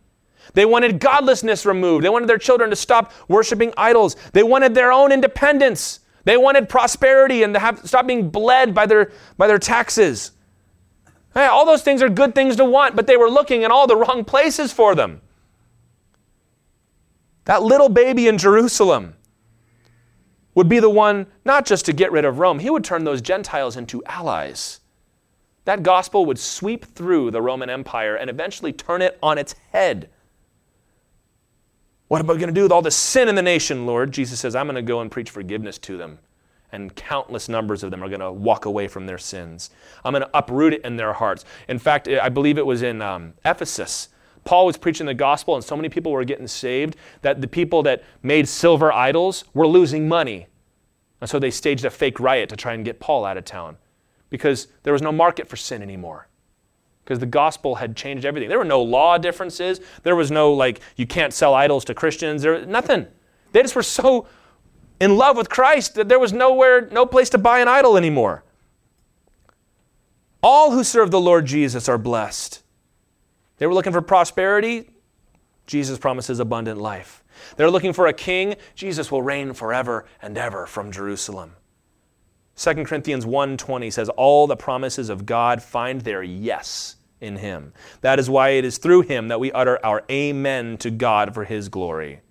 They wanted godlessness removed. They wanted their children to stop worshiping idols. They wanted their own independence. They wanted prosperity and to have, stop being bled by their, by their taxes. Hey, all those things are good things to want, but they were looking in all the wrong places for them. That little baby in Jerusalem would be the one not just to get rid of Rome, he would turn those Gentiles into allies. That gospel would sweep through the Roman Empire and eventually turn it on its head. What am I going to do with all the sin in the nation, Lord? Jesus says, I'm going to go and preach forgiveness to them. And countless numbers of them are going to walk away from their sins. I'm going to uproot it in their hearts. In fact, I believe it was in um, Ephesus. Paul was preaching the gospel, and so many people were getting saved that the people that made silver idols were losing money. And so they staged a fake riot to try and get Paul out of town because there was no market for sin anymore because the gospel had changed everything. There were no law differences. There was no, like, you can't sell idols to Christians. There, nothing. They just were so in love with Christ that there was nowhere, no place to buy an idol anymore. All who serve the Lord Jesus are blessed. They were looking for prosperity. Jesus promises abundant life. They're looking for a king. Jesus will reign forever and ever from Jerusalem. 2 Corinthians 1:20 says all the promises of God find their yes in him. That is why it is through him that we utter our amen to God for his glory.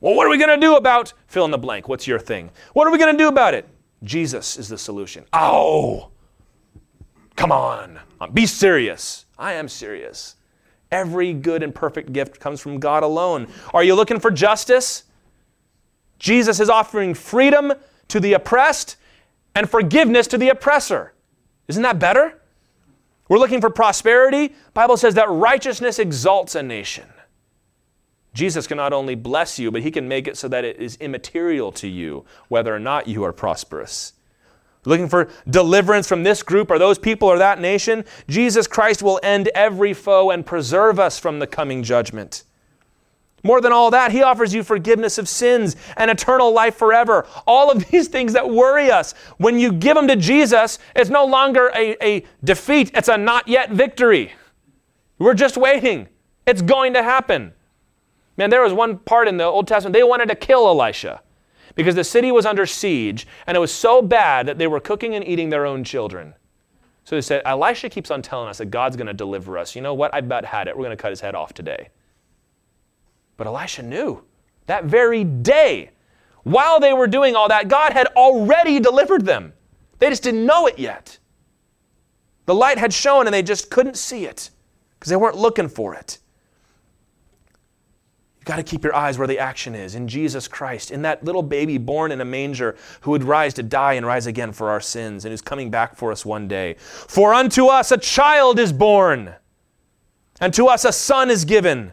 Well, what are we going to do about fill in the blank? What's your thing? What are we going to do about it? Jesus is the solution. Oh. Come on. Be serious. I am serious. Every good and perfect gift comes from God alone. Are you looking for justice? Jesus is offering freedom to the oppressed and forgiveness to the oppressor. Isn't that better? We're looking for prosperity. Bible says that righteousness exalts a nation. Jesus can not only bless you, but he can make it so that it is immaterial to you whether or not you are prosperous. Looking for deliverance from this group or those people or that nation, Jesus Christ will end every foe and preserve us from the coming judgment. More than all that, He offers you forgiveness of sins and eternal life forever. All of *laughs* these things that worry us. When you give them to Jesus, it's no longer a, a defeat, it's a not yet victory. We're just waiting. It's going to happen. Man, there was one part in the Old Testament, they wanted to kill Elisha because the city was under siege and it was so bad that they were cooking and eating their own children. So they said, Elisha keeps on telling us that God's going to deliver us. You know what? I about had it. We're going to cut his head off today. But Elisha knew that very day, while they were doing all that, God had already delivered them. They just didn't know it yet. The light had shone and they just couldn't see it because they weren't looking for it. You've got to keep your eyes where the action is in Jesus Christ, in that little baby born in a manger who would rise to die and rise again for our sins and who's coming back for us one day. For unto us a child is born, and to us a son is given,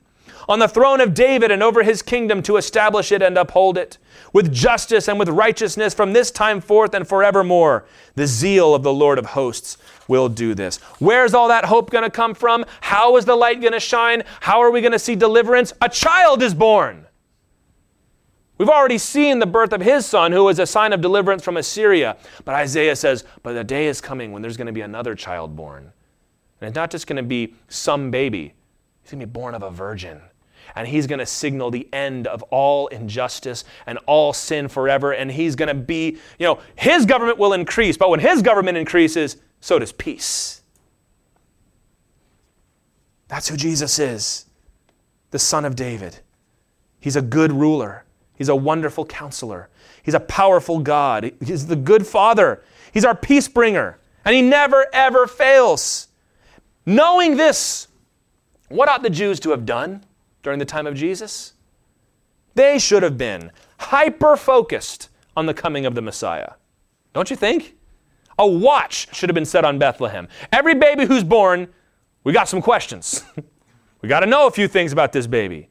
on the throne of David and over his kingdom to establish it and uphold it with justice and with righteousness from this time forth and forevermore. The zeal of the Lord of hosts will do this. Where's all that hope going to come from? How is the light going to shine? How are we going to see deliverance? A child is born. We've already seen the birth of his son, who is a sign of deliverance from Assyria. But Isaiah says, But the day is coming when there's going to be another child born. And it's not just going to be some baby, he's going to be born of a virgin and he's going to signal the end of all injustice and all sin forever. And he's going to be, you know, his government will increase, but when his government increases, so does peace. That's who Jesus is the Son of David. He's a good ruler, he's a wonderful counselor, he's a powerful God, he's the good Father, he's our peace bringer, and he never, ever fails. Knowing this, what ought the Jews to have done? During the time of Jesus? They should have been hyper focused on the coming of the Messiah. Don't you think? A watch should have been set on Bethlehem. Every baby who's born, we got some questions. *laughs* we got to know a few things about this baby.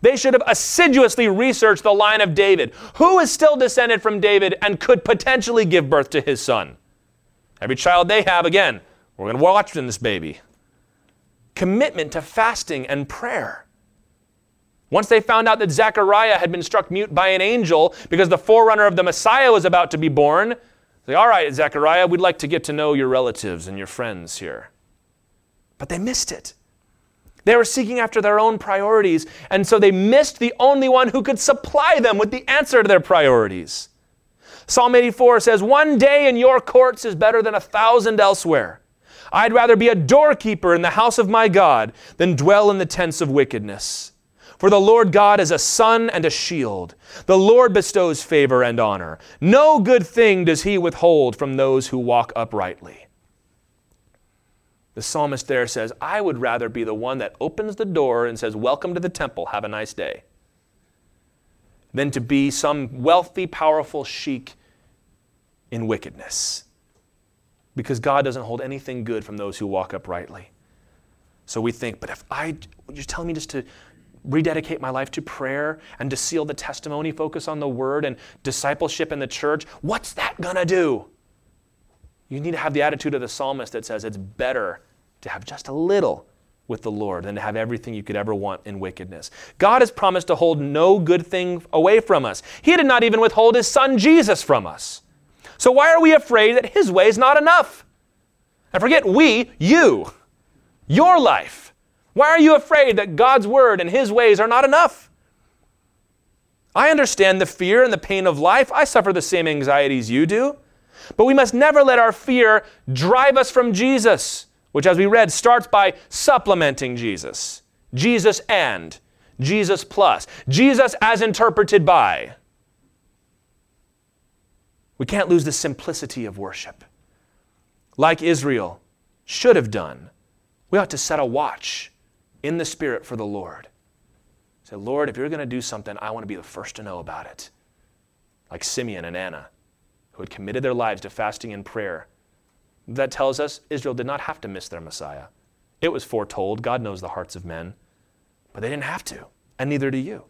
They should have assiduously researched the line of David. Who is still descended from David and could potentially give birth to his son? Every child they have, again, we're going to watch in this baby. Commitment to fasting and prayer. Once they found out that Zechariah had been struck mute by an angel because the forerunner of the Messiah was about to be born, they all right, Zechariah, we'd like to get to know your relatives and your friends here. But they missed it. They were seeking after their own priorities, and so they missed the only one who could supply them with the answer to their priorities. Psalm 84 says, One day in your courts is better than a thousand elsewhere. I'd rather be a doorkeeper in the house of my God than dwell in the tents of wickedness. For the Lord God is a sun and a shield. The Lord bestows favor and honor. No good thing does he withhold from those who walk uprightly. The psalmist there says, I would rather be the one that opens the door and says, Welcome to the temple, have a nice day, than to be some wealthy, powerful sheik in wickedness. Because God doesn't hold anything good from those who walk uprightly. So we think, but if I, would you're telling me just to rededicate my life to prayer and to seal the testimony, focus on the word and discipleship in the church, what's that gonna do? You need to have the attitude of the psalmist that says it's better to have just a little with the Lord than to have everything you could ever want in wickedness. God has promised to hold no good thing away from us. He did not even withhold his son Jesus from us. So why are we afraid that his way is not enough? And forget we, you, your life. Why are you afraid that God's word and his ways are not enough? I understand the fear and the pain of life. I suffer the same anxieties you do. But we must never let our fear drive us from Jesus, which, as we read, starts by supplementing Jesus. Jesus and, Jesus plus, Jesus as interpreted by. We can't lose the simplicity of worship. Like Israel should have done, we ought to set a watch in the Spirit for the Lord. Say, Lord, if you're going to do something, I want to be the first to know about it. Like Simeon and Anna, who had committed their lives to fasting and prayer. That tells us Israel did not have to miss their Messiah. It was foretold. God knows the hearts of men. But they didn't have to, and neither do you.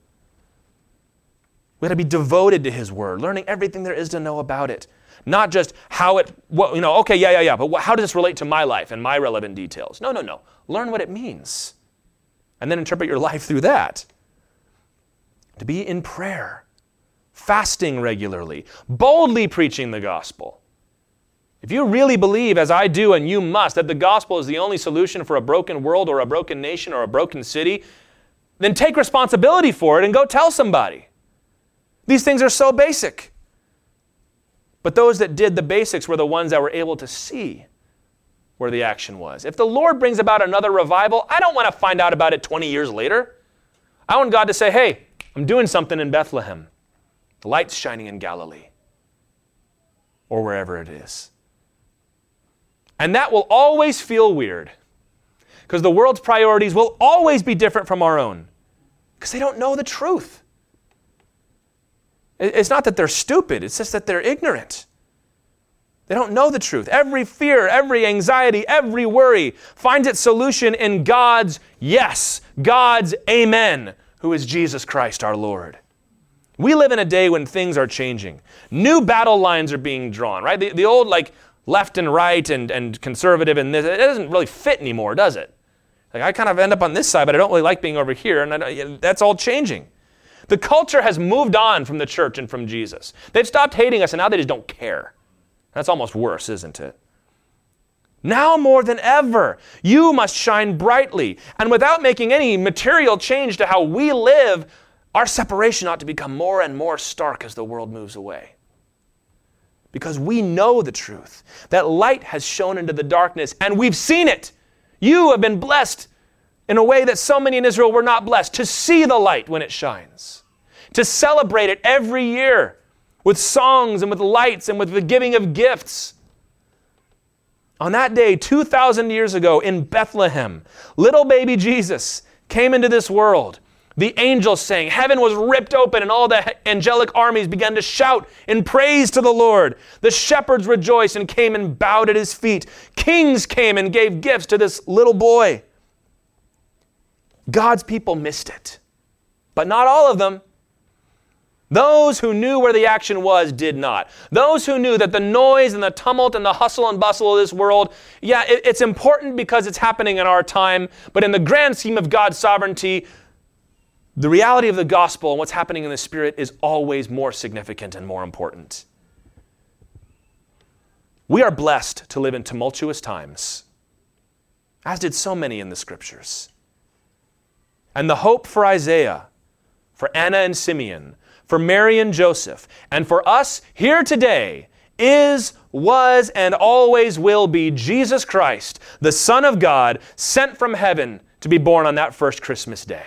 We had to be devoted to His Word, learning everything there is to know about it. Not just how it, what, you know, okay, yeah, yeah, yeah, but how does this relate to my life and my relevant details? No, no, no. Learn what it means and then interpret your life through that. To be in prayer, fasting regularly, boldly preaching the gospel. If you really believe, as I do and you must, that the gospel is the only solution for a broken world or a broken nation or a broken city, then take responsibility for it and go tell somebody. These things are so basic. But those that did the basics were the ones that were able to see where the action was. If the Lord brings about another revival, I don't want to find out about it 20 years later. I want God to say, hey, I'm doing something in Bethlehem. The light's shining in Galilee or wherever it is. And that will always feel weird because the world's priorities will always be different from our own because they don't know the truth. It's not that they're stupid, it's just that they're ignorant. They don't know the truth. Every fear, every anxiety, every worry finds its solution in God's yes, God's amen, who is Jesus Christ our Lord. We live in a day when things are changing. New battle lines are being drawn, right? The, the old, like, left and right and, and conservative and this, it doesn't really fit anymore, does it? Like, I kind of end up on this side, but I don't really like being over here, and that's all changing. The culture has moved on from the church and from Jesus. They've stopped hating us, and now they just don't care. That's almost worse, isn't it? Now more than ever, you must shine brightly. And without making any material change to how we live, our separation ought to become more and more stark as the world moves away. Because we know the truth that light has shone into the darkness, and we've seen it. You have been blessed in a way that so many in Israel were not blessed to see the light when it shines, to celebrate it every year with songs and with lights and with the giving of gifts. On that day, 2,000 years ago in Bethlehem, little baby Jesus came into this world. The angels sang, heaven was ripped open, and all the angelic armies began to shout in praise to the Lord. The shepherds rejoiced and came and bowed at his feet. Kings came and gave gifts to this little boy. God's people missed it, but not all of them. Those who knew where the action was did not. Those who knew that the noise and the tumult and the hustle and bustle of this world, yeah, it, it's important because it's happening in our time, but in the grand scheme of God's sovereignty, the reality of the gospel and what's happening in the Spirit is always more significant and more important. We are blessed to live in tumultuous times, as did so many in the scriptures. And the hope for Isaiah, for Anna and Simeon, for Mary and Joseph, and for us here today is, was, and always will be Jesus Christ, the Son of God, sent from heaven to be born on that first Christmas day.